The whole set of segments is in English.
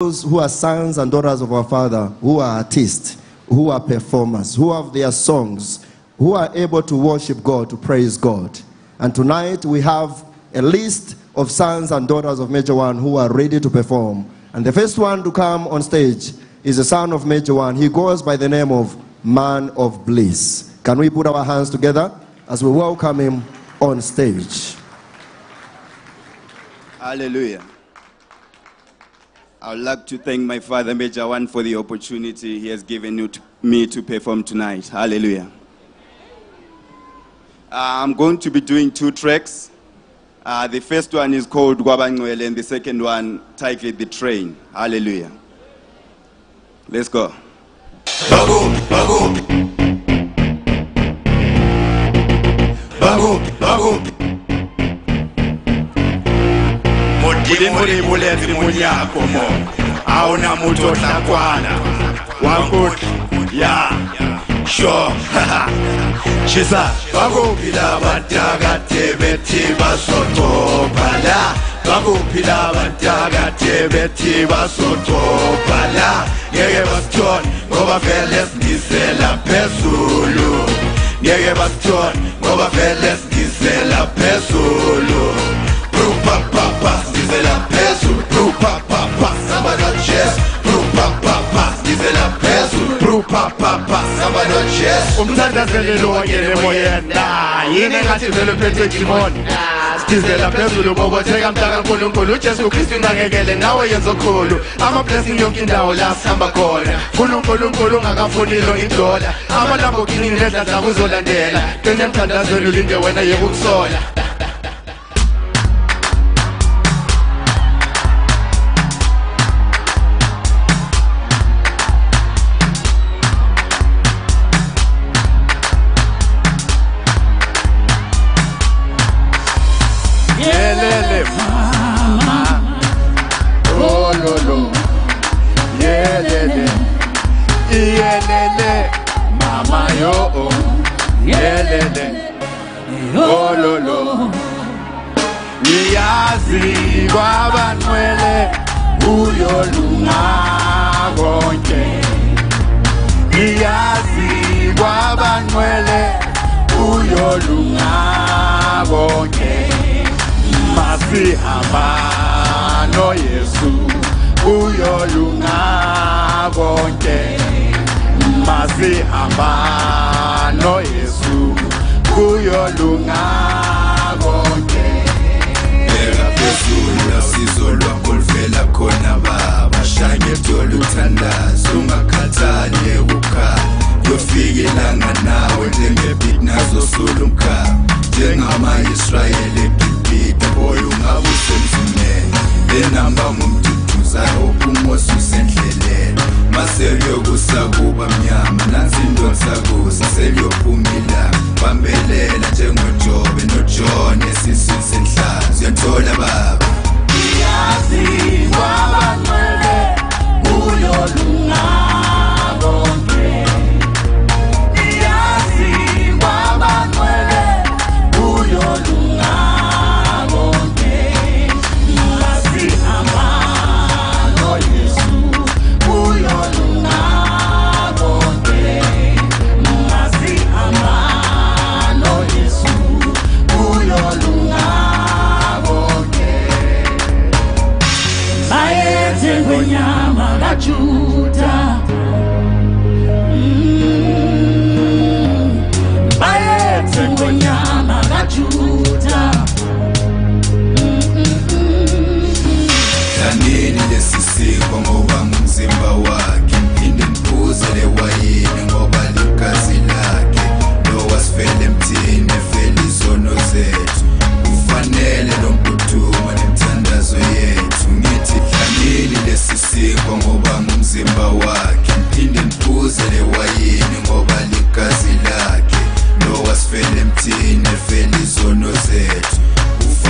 those who are sons and daughters of our Father, who are artists, who are performers, who have their songs, who are able to worship God, to praise God. And tonight we have a list of sons and daughters of Major One who are ready to perform. And the first one to come on stage is the son of Major One. He goes by the name of Man of Bliss. Can we put our hands together as we welcome him on stage? Hallelujah. I would like to thank my father, Major One, for the opportunity he has given me to perform tonight. Hallelujah. Uh, I'm going to be doing two tracks. Uh, the first one is called Gwabangwele, and the second one titled The Train. Hallelujah. Let's go. mulimo libulenzi munyako mo awuna muntu ohlakwana wankuhle ya sho. Shisa bakuphi labadakade bethi bazocobhala bakuphi labadakade bethi bazocobhala ngeke basithole ngoba vele sinisela phezulu. Ngeke basithole ngoba vele sinisela phezulu. Umthandazelelo wangene emoyeni na yini engathi vele uphethwe idimoni sidizela phezulu bobotheka mnta kankulunkulu ujesu kristu unakekele nawe yenza okhulu ama-blessing yonke indawo la sihamba khona. Funa unkulunkulu ungakafunilo indola amalambogini nedladla kuzolandela qine emthandazweni ulinde wena yeke ngiyazi kwabanwele uyolunga konke ngiyazi kwabanwele uyolunga konke masihamba noyesu uyolunga konke masihamba noyesu uyolunga konke khona baba shanye dolo uthandaza ungakhathali ekukhaya yofika ilanga nawe njengebhik nazo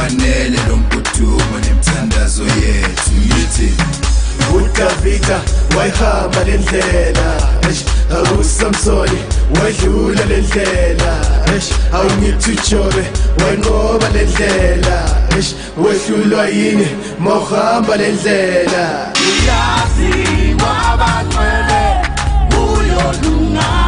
Tufanele lo mgudumo nemthandazo yethu yithi uDavida wayihamba le ndlela eish awuSamsoni wadlula le ndlela eish awungithi uJobe wayinqoba le ndlela wehlulwa yini mawuhamba le ndlela uyazi wabangcwele uyolunga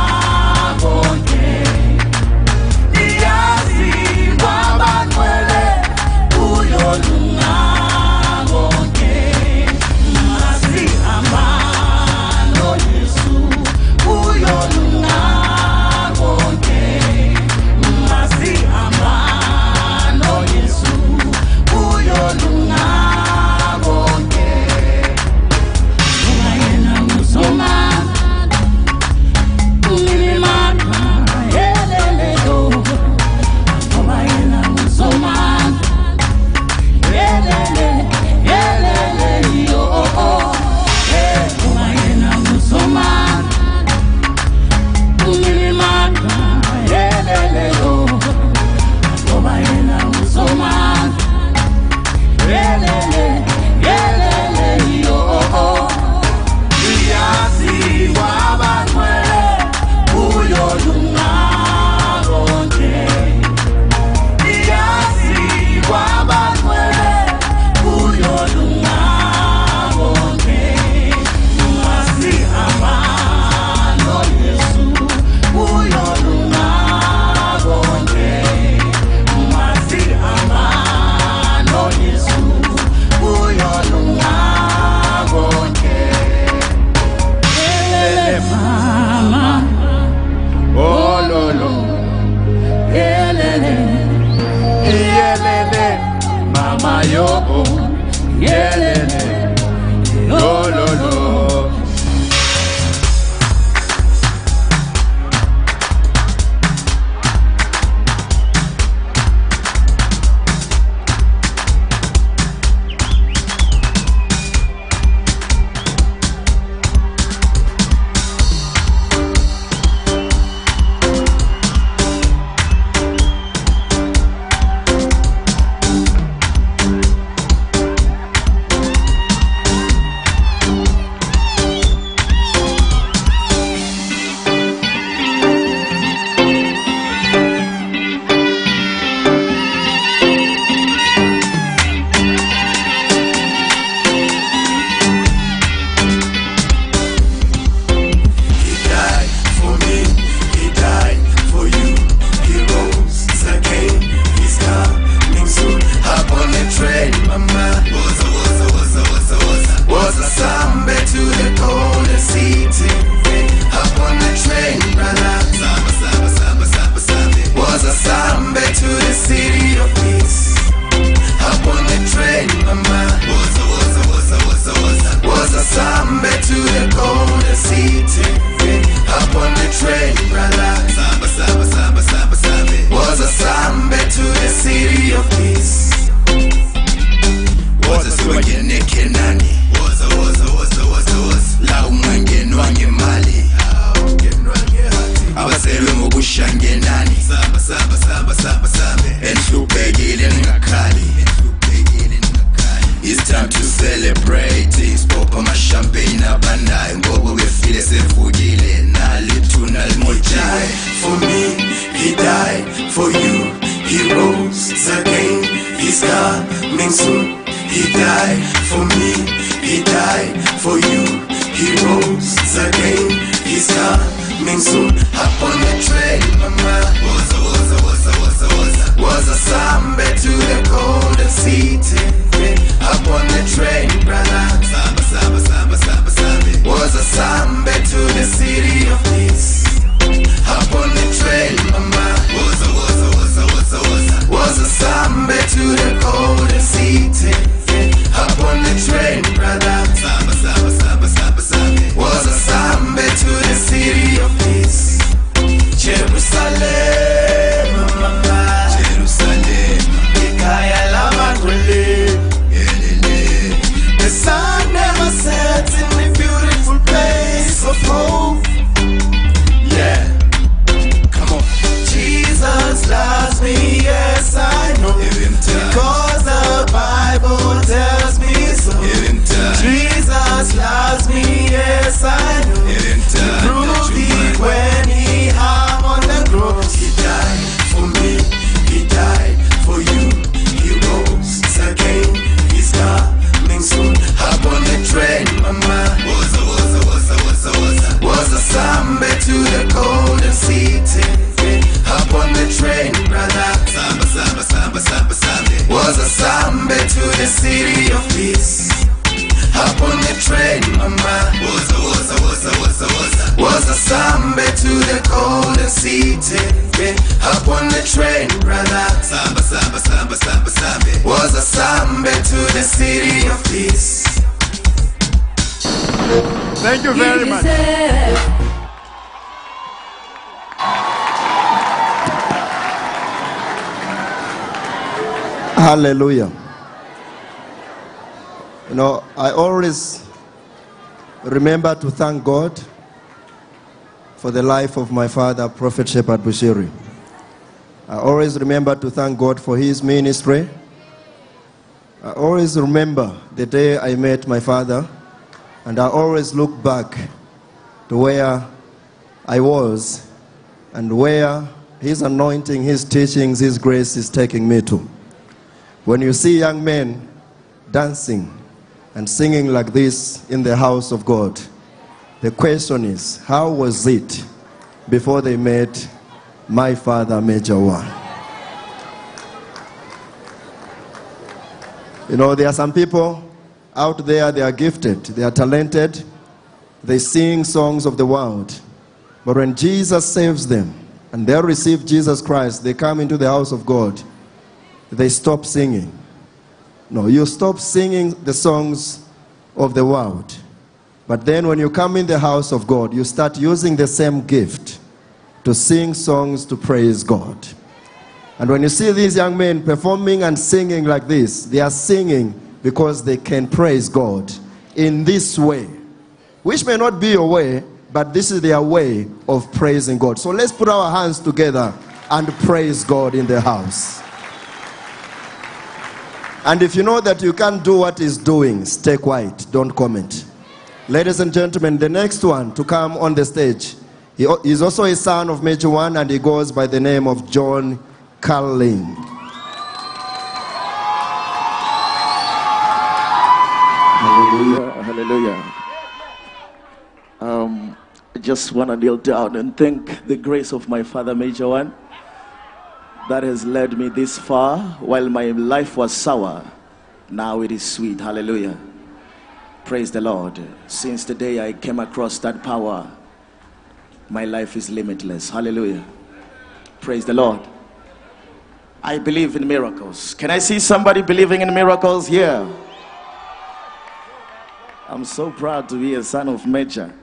Hallelujah. You know, I always remember to thank God for the life of my father, Prophet Shepherd Bushiri. I always remember to thank God for his ministry. I always remember the day I met my father, and I always look back to where I was and where his anointing, his teachings, his grace is taking me to. When you see young men dancing and singing like this in the house of God, the question is, how was it before they met my father, Major One? You know, there are some people out there, they are gifted, they are talented, they sing songs of the world. But when Jesus saves them and they receive Jesus Christ, they come into the house of God, they stop singing. No, you stop singing the songs of the world. But then when you come in the house of God, you start using the same gift to sing songs to praise God. And when you see these young men performing and singing like this, they are singing because they can praise God in this way, which may not be your way, but this is their way of praising God. So let's put our hands together and praise God in the house. And if you know that you can't do what he's doing, stay quiet, don't comment. Ladies and gentlemen, the next one to come on the stage, he is also a son of Major One and he goes by the name of John Carling. Hallelujah. Hallelujah. Um, I just want to kneel down and thank the grace of my father, Major One, that has led me this far while my life was sour. Now it is sweet. Hallelujah. Praise the Lord. Since the day I came across that power, my life is limitless. Hallelujah. Praise the Lord. I believe in miracles. Can I see somebody believing in miracles here? I'm so proud to be a son of Major.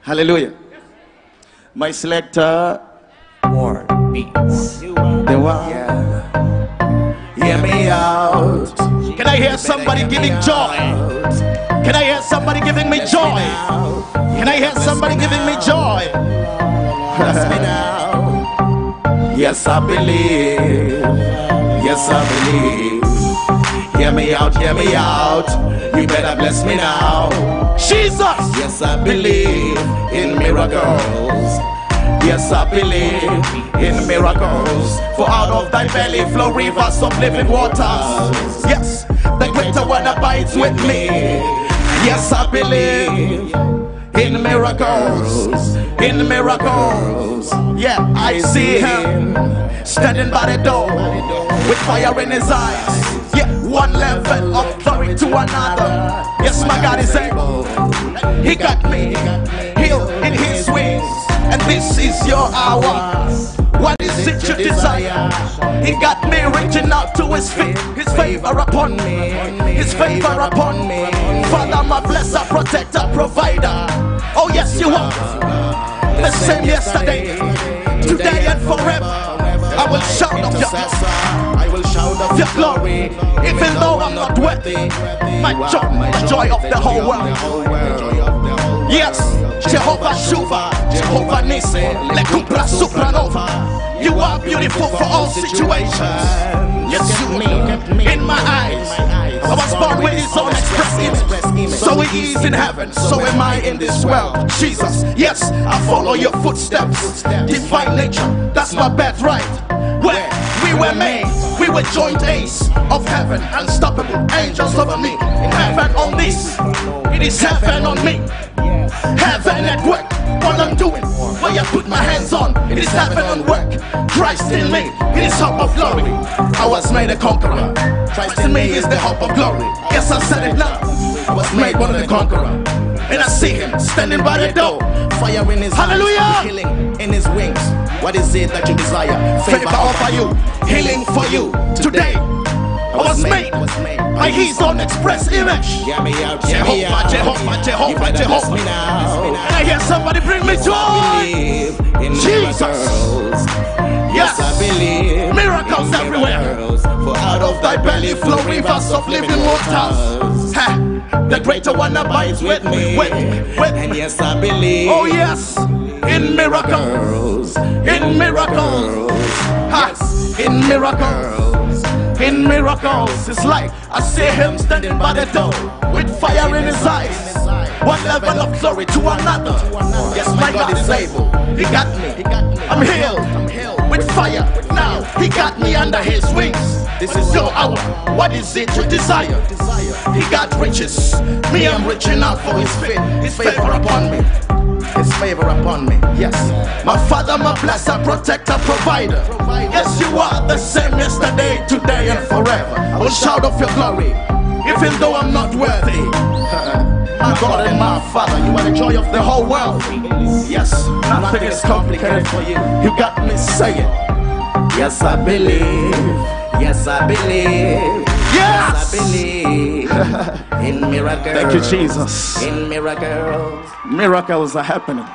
Hallelujah. My selector, Beats. the one. Hear me out. Can I hear somebody giving joy? Can I hear somebody giving me joy? Can I hear somebody giving me joy? Yes, I believe. Yes, I believe. Hear me out, hear me out. You better bless me now. Jesus! Yes, I believe in miracles. Yes, I believe in miracles. For out of thy belly flow rivers of living waters. Yes, the greater one abides with me. Yes, I believe in miracles, in miracles. Yeah, I see him standing by the door with fire in his eyes. Yeah, one level of glory to another. Yes, my God is able. He got me healed and this is your hour. What is it you desire? He got me reaching out to his feet. His favor upon me. His favor upon me. Father, my blesser, protector, provider. Oh, yes, you are. The same yesterday, today, and forever. I will shout of your I will shout of your glory. Even though I'm not worthy, my joy, the joy of the whole world. Yes, Jehovah Shuva, Jehovah Nisi, Lekupra Supranova. You are beautiful for all situations. Yes, you are. In my eyes, I was born with His own express image. So He is in heaven, so am I in this world. Jesus, yes, I follow your footsteps. Divine nature, that's my birthright. Where we were made, we were joint ace of heaven, unstoppable angels over me. In heaven on this, it is heaven on me. Heaven at work, what I'm doing, what I put my hands on, it is heaven on work. Christ in me, it is hope of glory. I was made a conqueror. Christ in me is the hope of glory. Yes, I said it now. I was made one of the conqueror. And I see him standing by the door. Fire in his Hallelujah. healing in his wings. What is it that you desire? Favor offer you, healing for you today. I was made by his own express image. Hear me out, hear me Jehovah, out. Jehovah, Jehovah, You better bless Jehovah. me now. And I hear somebody bring me joy. Jesus. Of thy belly flow rivers of living waters. Ha, the greater one abides with me. With, with And yes, I believe Oh yes, in miracles, miracles. in miracles, ha, in miracles, in miracles. It's like I see him standing by the door with fire in his eyes. One level of glory to another. Yes, my God is able. He got me. I'm healed. With fire. Now he got me under his wings. This is your hour. What is it you desire? He got riches. Me, I'm reaching out for his faith. His favor upon me. His favor upon me. Yes, my father, my blesser, protector, provider. Yes, you are the same yesterday, today, and forever. Will shout of your glory, even though I'm not worthy. My God and my Father, you are the joy of the whole world. Yes, nothing is complicated for you. You got me saying, Yes, I believe. Yes, I believe. Yes! I believe in miracles. Thank you, Jesus. In miracles. Miracles are happening.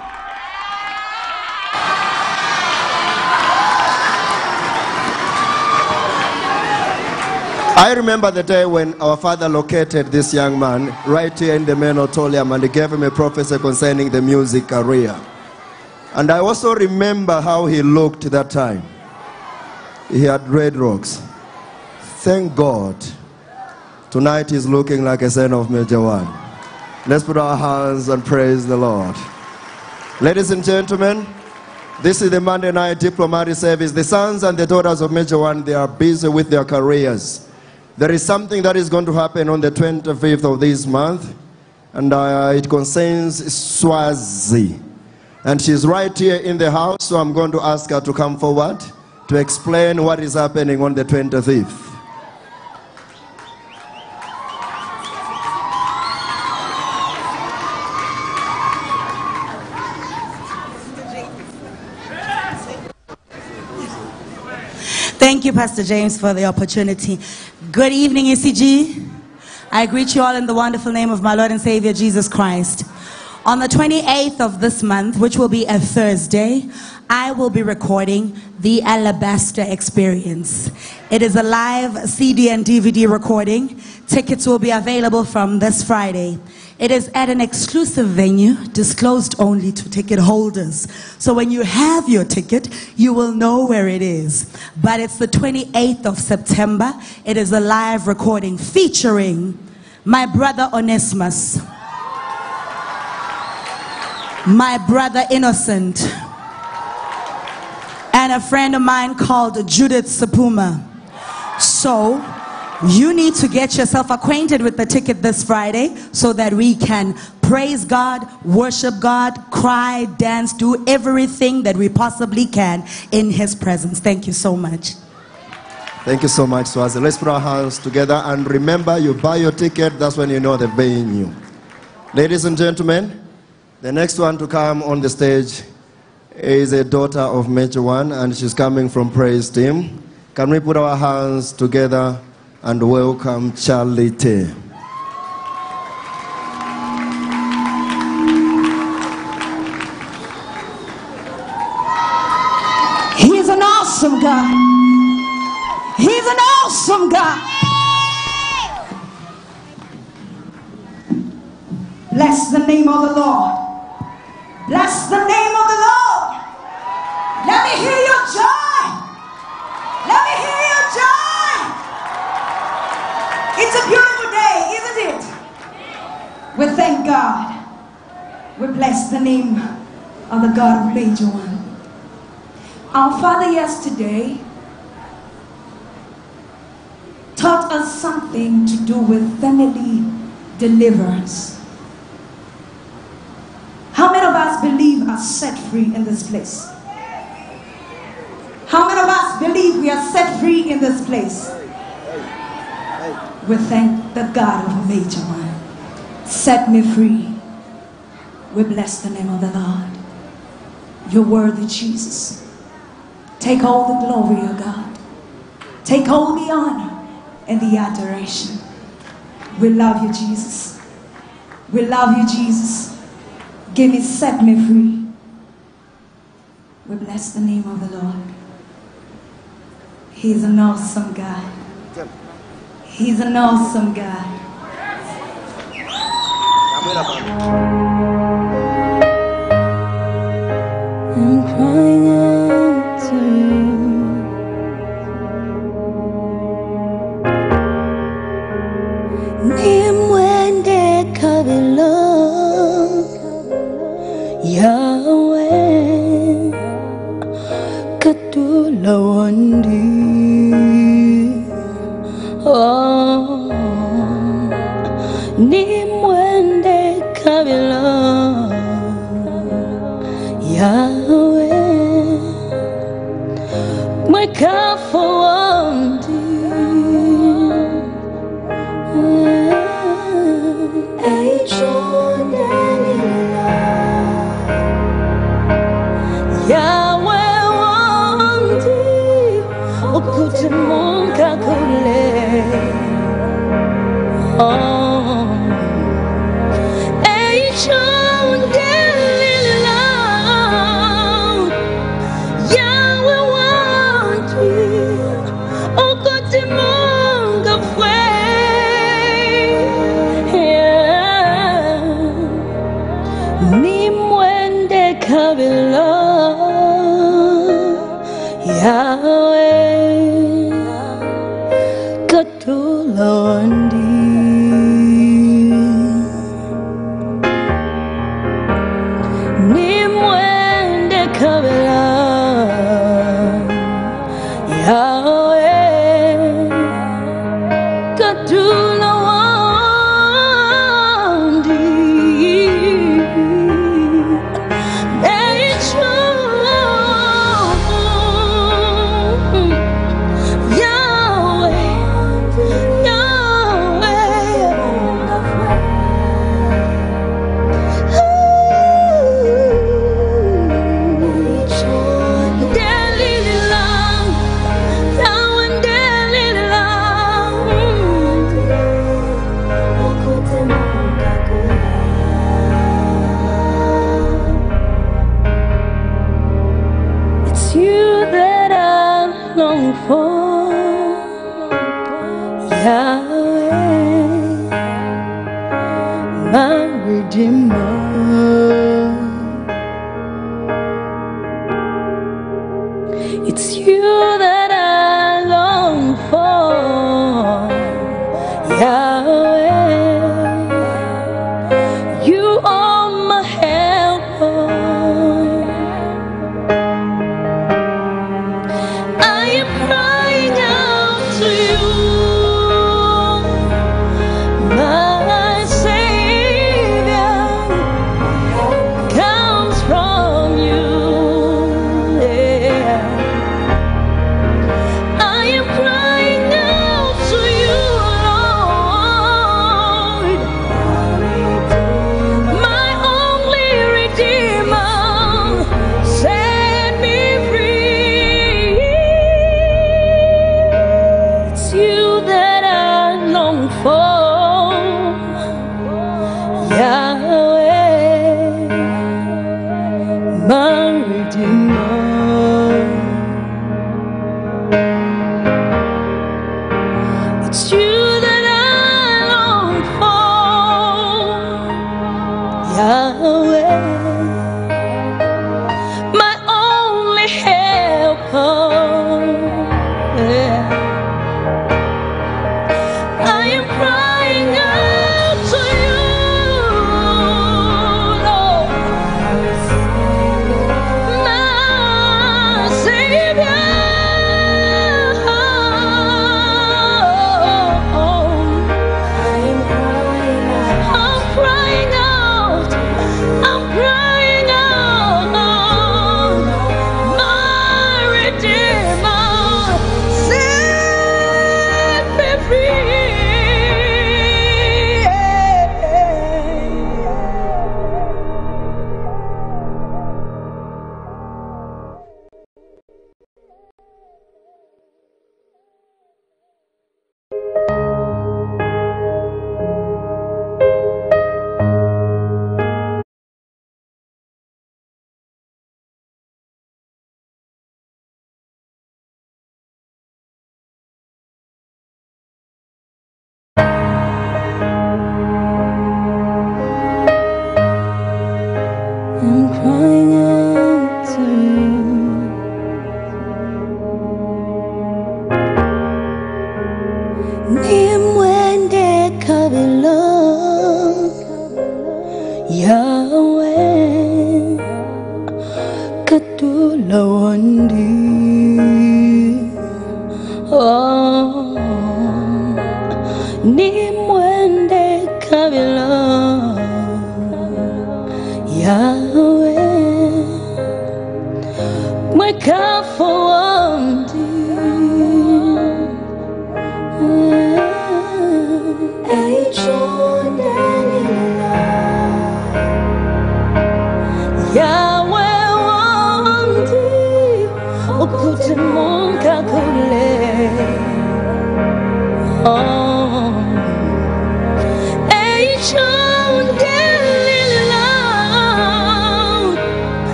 I remember the day when our father located this young man right here in the main auditorium and he gave him a prophecy concerning the music career. And I also remember how he looked that time. He had red rocks. Thank God. Tonight he's looking like a son of Major One. Let's put our hands and praise the Lord. Ladies and gentlemen, this is the Monday night diplomatic service. The sons and the daughters of Major One, they are busy with their careers. There is something that is going to happen on the 25th of this month, and uh, it concerns Swazi. And she's right here in the house, so I'm going to ask her to come forward to explain what is happening on the 25th. Thank you, Pastor James, for the opportunity. Good evening, ECG. I greet you all in the wonderful name of my Lord and Savior Jesus Christ. On the 28th of this month, which will be a Thursday, I will be recording the Alabaster Experience. It is a live CD and DVD recording. Tickets will be available from this Friday. It is at an exclusive venue disclosed only to ticket holders. So when you have your ticket, you will know where it is. But it's the 28th of September. It is a live recording featuring my brother Onesimus, my brother Innocent, and a friend of mine called Judith Sephuma. So, you need to get yourself acquainted with the ticket this Friday so that we can praise God, worship God, cry, dance, do everything that we possibly can in His presence. Thank you so much. Thank you so much, Swazi. Let's put our hands together and remember you buy your ticket, that's when you know they're paying you. Ladies and gentlemen, the next one to come on the stage is a daughter of Major One and she's coming from Praise Team. Can we put our hands together and welcome Charlie T. He's an awesome God. He's an awesome God. Bless the name of the Lord. Bless the name of the Lord. Let me hear your joy. We thank God. We bless the name of the God of Major One. Our Father yesterday taught us something to do with family deliverance. How many of us believe are set free in this place? How many of us believe we are set free in this place? We thank the God of major one. Set me free. We bless the name of the Lord. You're worthy, Jesus. Take all the glory, O God. Take all the honor and the adoration. We love you, Jesus. We love you, Jesus. Give me, set me free. We bless the name of the Lord. He's an awesome God. He's an awesome God. I'm crying you that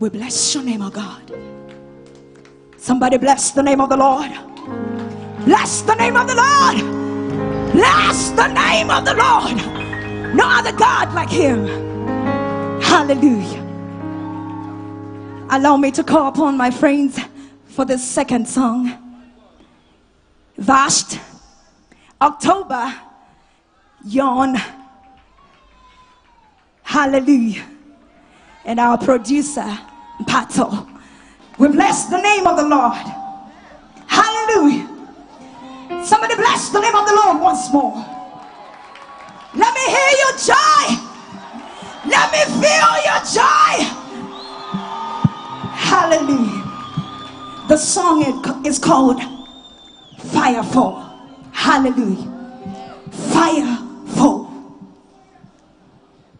We bless your name, O God. Somebody bless the name of the Lord. Bless the name of the Lord. Bless the name of the Lord. No other God like him. Hallelujah. Allow me to call upon my friends for the second song. Vast October Yawn. Hallelujah. And our producer, Pato. We bless the name of the Lord. Hallelujah. Somebody bless the name of the Lord once more. Let me hear your joy. Let me feel your joy. Hallelujah. The song is called Firefall. Hallelujah. Firefall.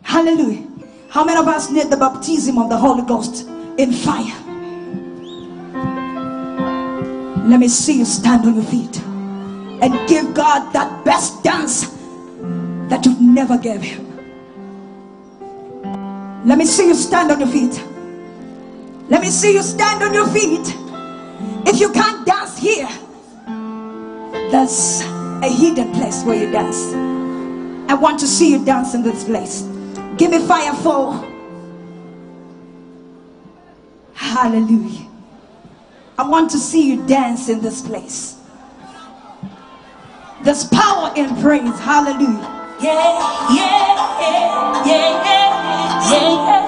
Hallelujah. How many of us need the baptism of the Holy Ghost in fire? Let me see you stand on your feet and give God that best dance that you've never gave him. Let me see you stand on your feet. Let me see you stand on your feet. If you can't dance here, there's a hidden place where you dance. I want to see you dance in this place. Give me fire for. Hallelujah. I want to see you dance in this place. There's power in praise. Hallelujah. Yeah, yeah, yeah, yeah, yeah, yeah,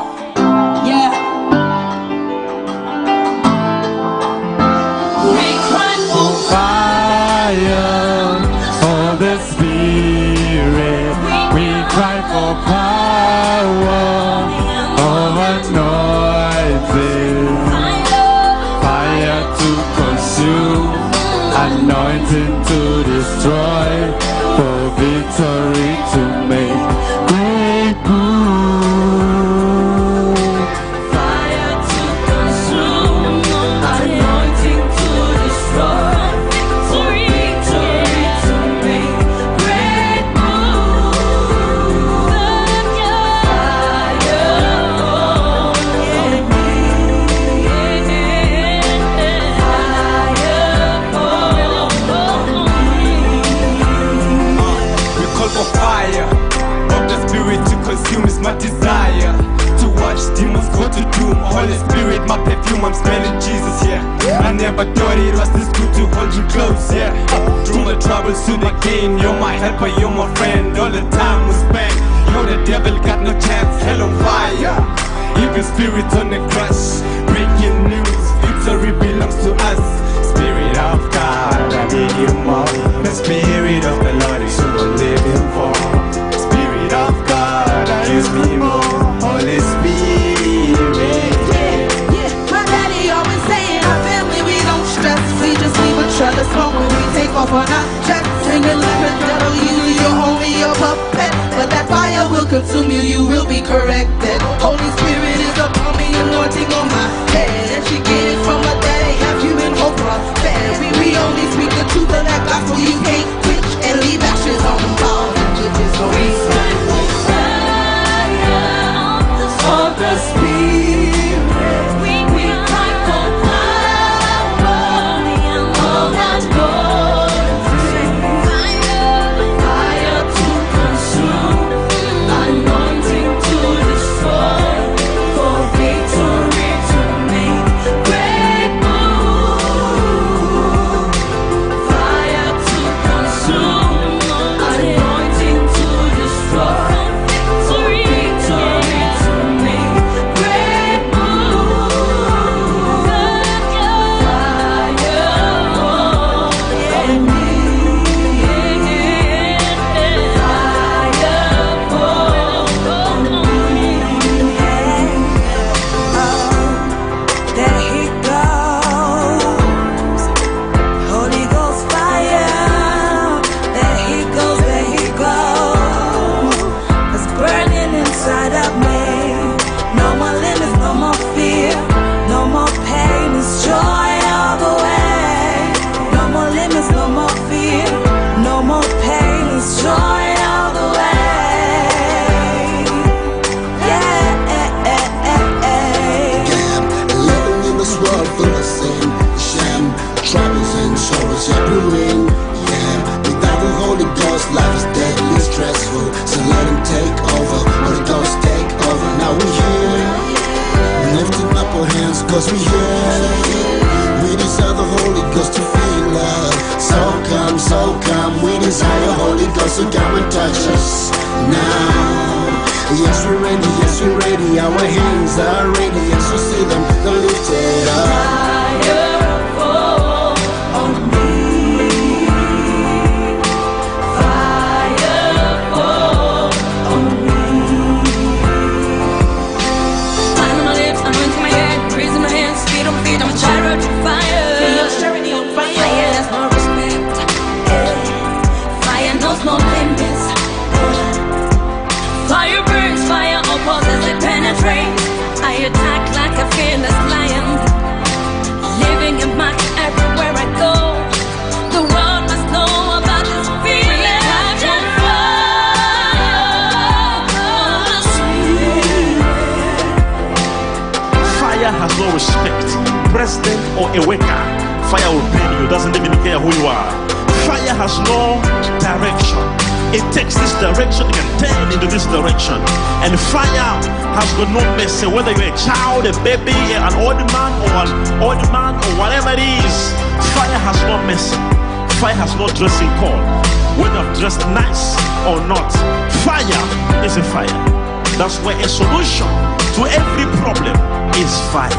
Where a solution to every problem is fire.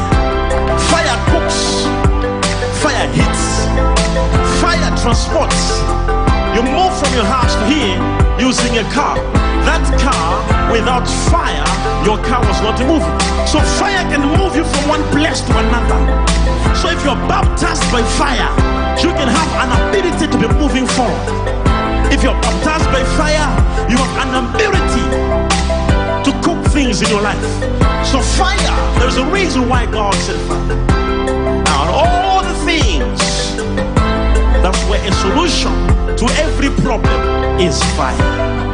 Fire cooks, fire hits, fire transports. You move from your house to here using a car. That car, without fire, your car was not moving. So fire can move you from one place to another. So if you're baptized by fire, you can have an ability to be moving forward. If you're baptized by fire, you have an ability things in your life. So fire, there's a reason why God said fire. Now, all the things, that's where a solution to every problem is. Fire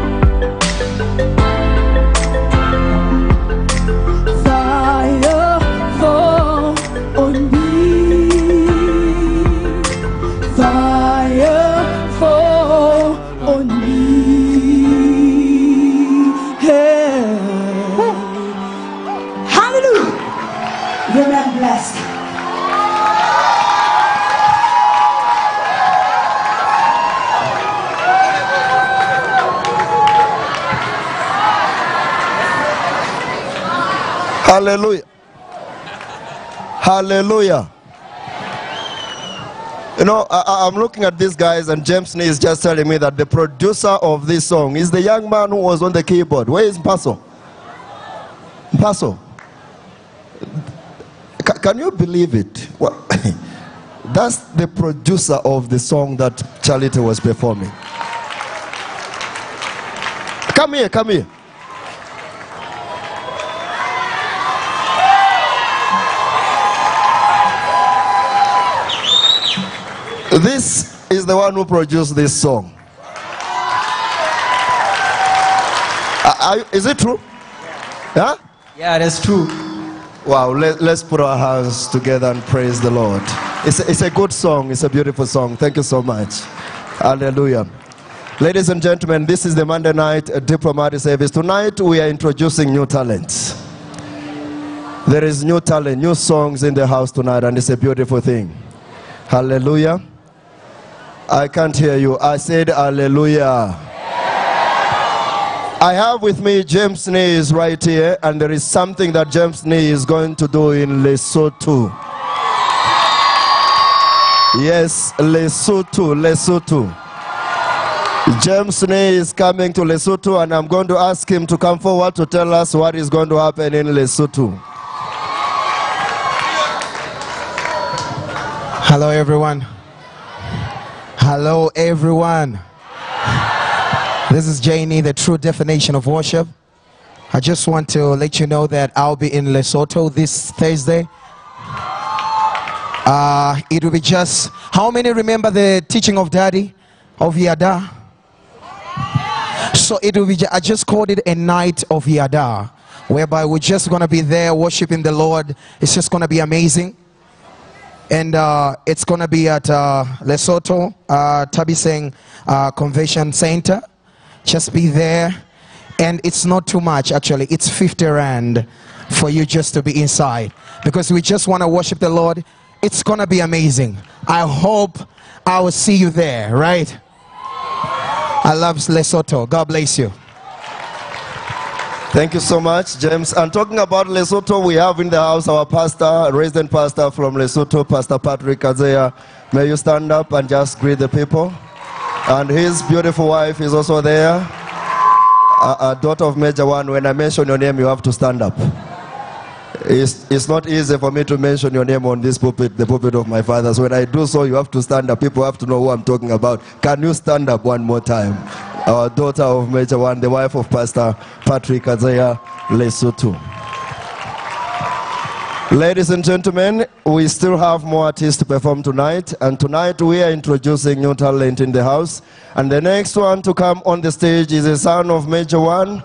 Hallelujah. Hallelujah. You know, I, I'm looking at these guys, and James Nee is just telling me that the producer of this song is the young man who was on the keyboard. Where is Mpaso? Mpaso. Ca- can you believe it? Well, that's the producer of the song that Charity was performing. Come here, come here. This is the one who produced this song. Uh, is it true? Yeah? Yeah, that's true. Wow, let, let's put our hands together and praise the Lord. It's a, it's a good song, it's a beautiful song. Thank you so much. Hallelujah. Ladies and gentlemen, this is the Monday night diplomatic service. Tonight we are introducing new talents. There is new talent, new songs in the house tonight, and it's a beautiful thing. Hallelujah. I can't hear you. I said hallelujah. I have with me James Nee is right here, and there is something that James Nee is going to do in Lesotho. Yes, Lesotho, Lesotho. James Nee is coming to Lesotho, and I'm going to ask him to come forward to tell us what is going to happen in Lesotho. Hello, everyone. Hello, everyone. This is Janie, the true definition of worship. I just want to let you know that I'll be in Lesotho this Thursday. Uh, it will be just. How many remember the teaching of Daddy of Yada? So it will be. I just called it a night of Yada, whereby we're just gonna be there worshiping the Lord. It's just gonna be amazing and uh, it's gonna be at uh, Lesotho uh, Tabiseng uh, Convention Center. Just be there, and it's not too much actually. It's 50 rand. for you just to be inside because we just want to worship the Lord. It's going to be amazing. I hope I will see you there, right? I love Lesotho. God bless you. Thank you so much, James. And talking about Lesotho, we have in the house our pastor, resident pastor from Lesotho, Pastor Patrick Azea. May you stand up and just greet the people. And his beautiful wife is also there, a, a daughter of Major One. When I mention your name, you have to stand up. It's, it's not easy for me to mention your name on this pulpit, the pulpit of my father. So when I do so, you have to stand up. People have to know who I'm talking about. Can you stand up one more time? Our daughter of Major One, the wife of Pastor Patrick Azaya Lesotho. Ladies and gentlemen, we still have more artists to perform tonight, and tonight we are introducing new talent in the house. And the next one to come on the stage is a son of Major One.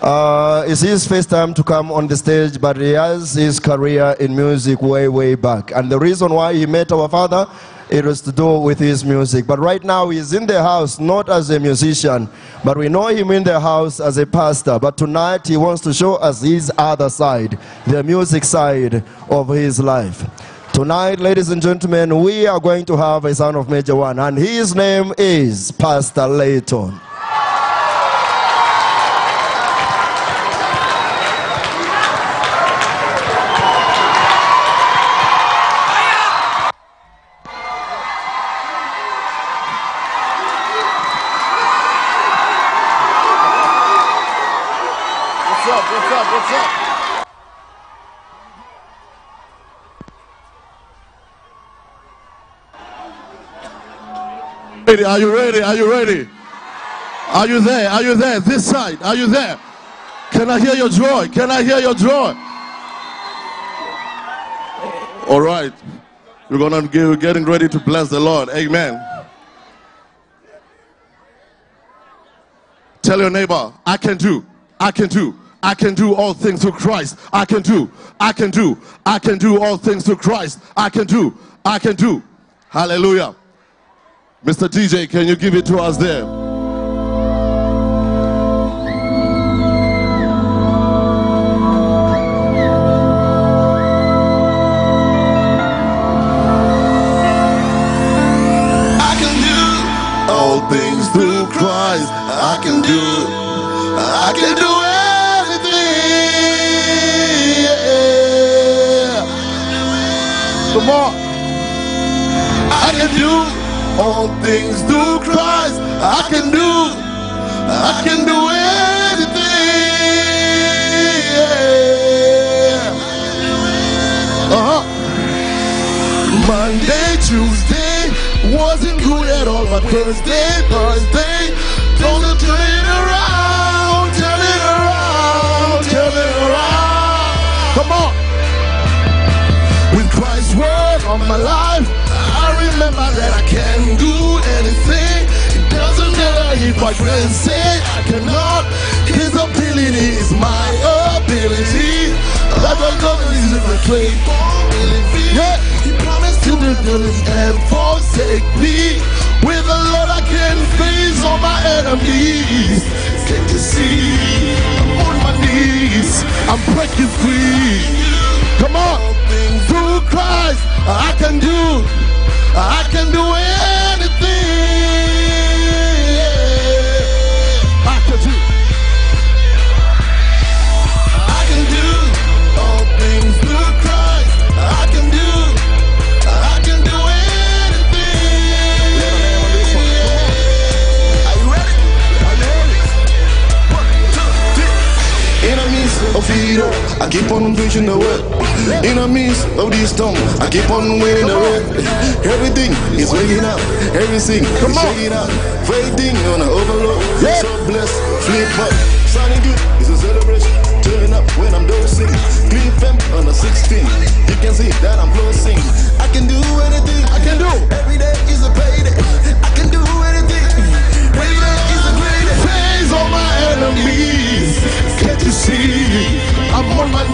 Uh, it's his first time to come on the stage, but he has his career in music way, way back. And the reason why he met our father, it was to do with his music. But right now he's in the house, not as a musician, but we know him in the house as a pastor. But tonight he wants to show us his other side, the music side of his life. Tonight, ladies and gentlemen, we are going to have a son of Major One, and his name is Pastor Layton. Up? What's up? What's up? Are you ready? Are you ready? Are you there? Are you there? This side. Are you there? Can I hear your joy? Can I hear your joy? All right. We're gonna get we're getting ready to bless the Lord. Amen. Tell your neighbor, I can do, I can do, I can do all things through Christ. I can do, I can do, I can do all things through Christ. I can do, I can do. Hallelujah. Mr. DJ, can you give it to us there? I can do all things through Christ. I can do, I can do Come on. I can do all things through Christ. I can do, I can do anything. Yeah. Uh-huh. Monday, Tuesday wasn't good at all, but Thursday, Thursday, don't turn it my friends say I cannot. His ability is my ability. That my God is the claim. Yeah, He promised to do this and forsake me. With the Lord I can face all my enemies. Can't you see? I'm on my knees. I'm breaking free. Come on. Through Christ, I can do, I can do anything. I keep on preaching the word. Enemies of this storm, I keep on winning the red. Everything is waking up, everything is shaking up. Fighting on an overload, so blessed, flip up. Sunny good is a celebration. Turn up when I'm dosing. Clean fem on the 16. You can see that I'm closing. I can do anything. I can do. Every day is a payday. I can do anything. Every day is a great day. Praise all my enemies. Can't you see? I'm on my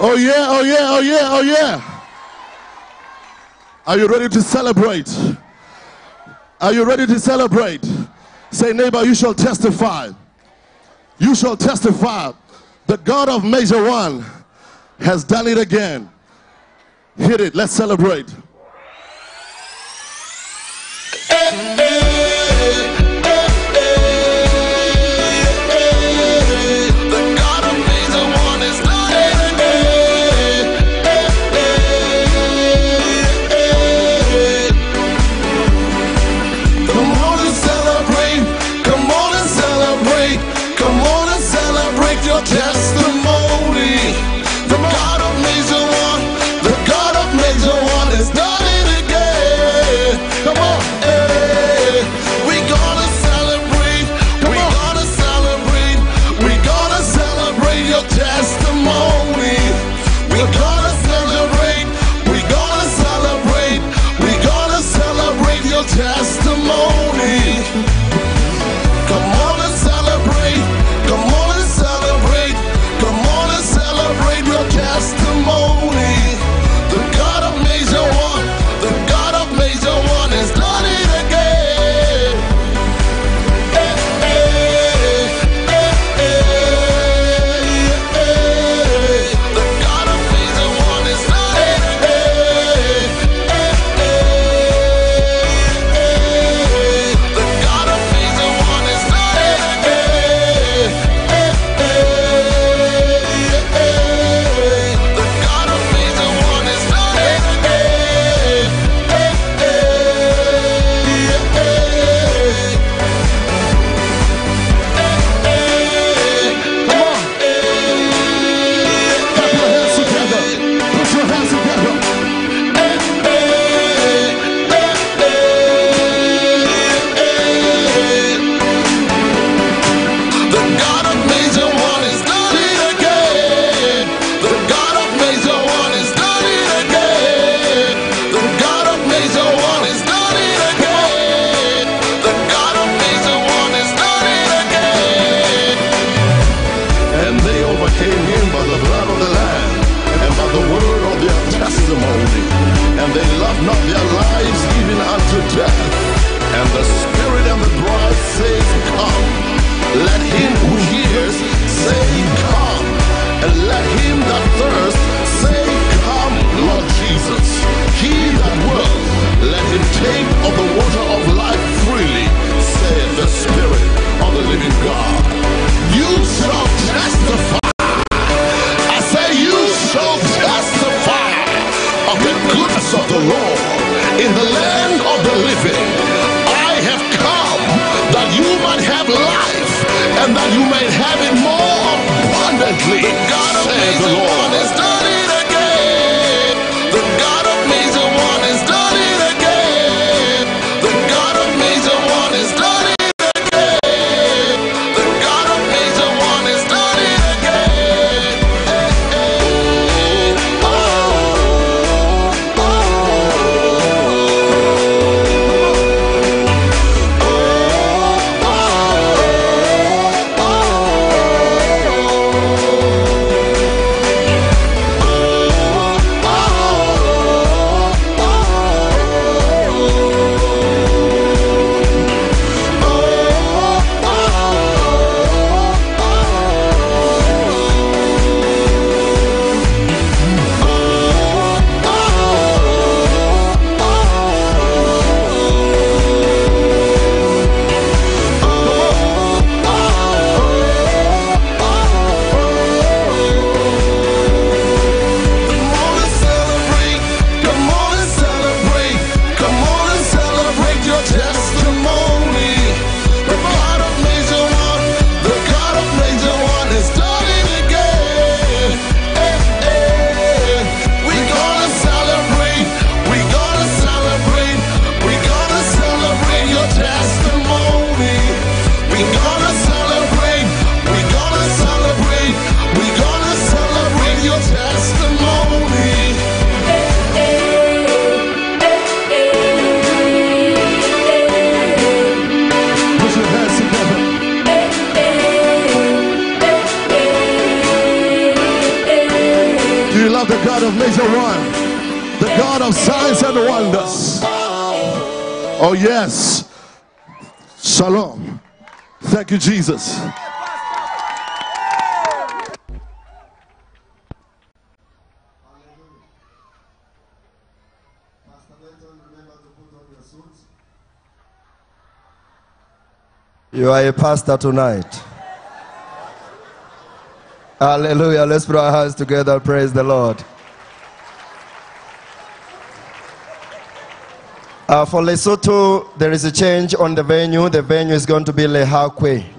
Oh, yeah, oh, yeah, oh, yeah, oh, yeah. Are you ready to celebrate? Are you ready to celebrate? Say, neighbor, you shall testify. You shall testify. The God of Major One has done it again. Hit it. Let's celebrate. novia Jesus. You are a pastor tonight. Hallelujah. Let's put our hands together. Praise the Lord. Uh, for Lesotho, there is a change on the venue. The venue is going to be Lehakwe.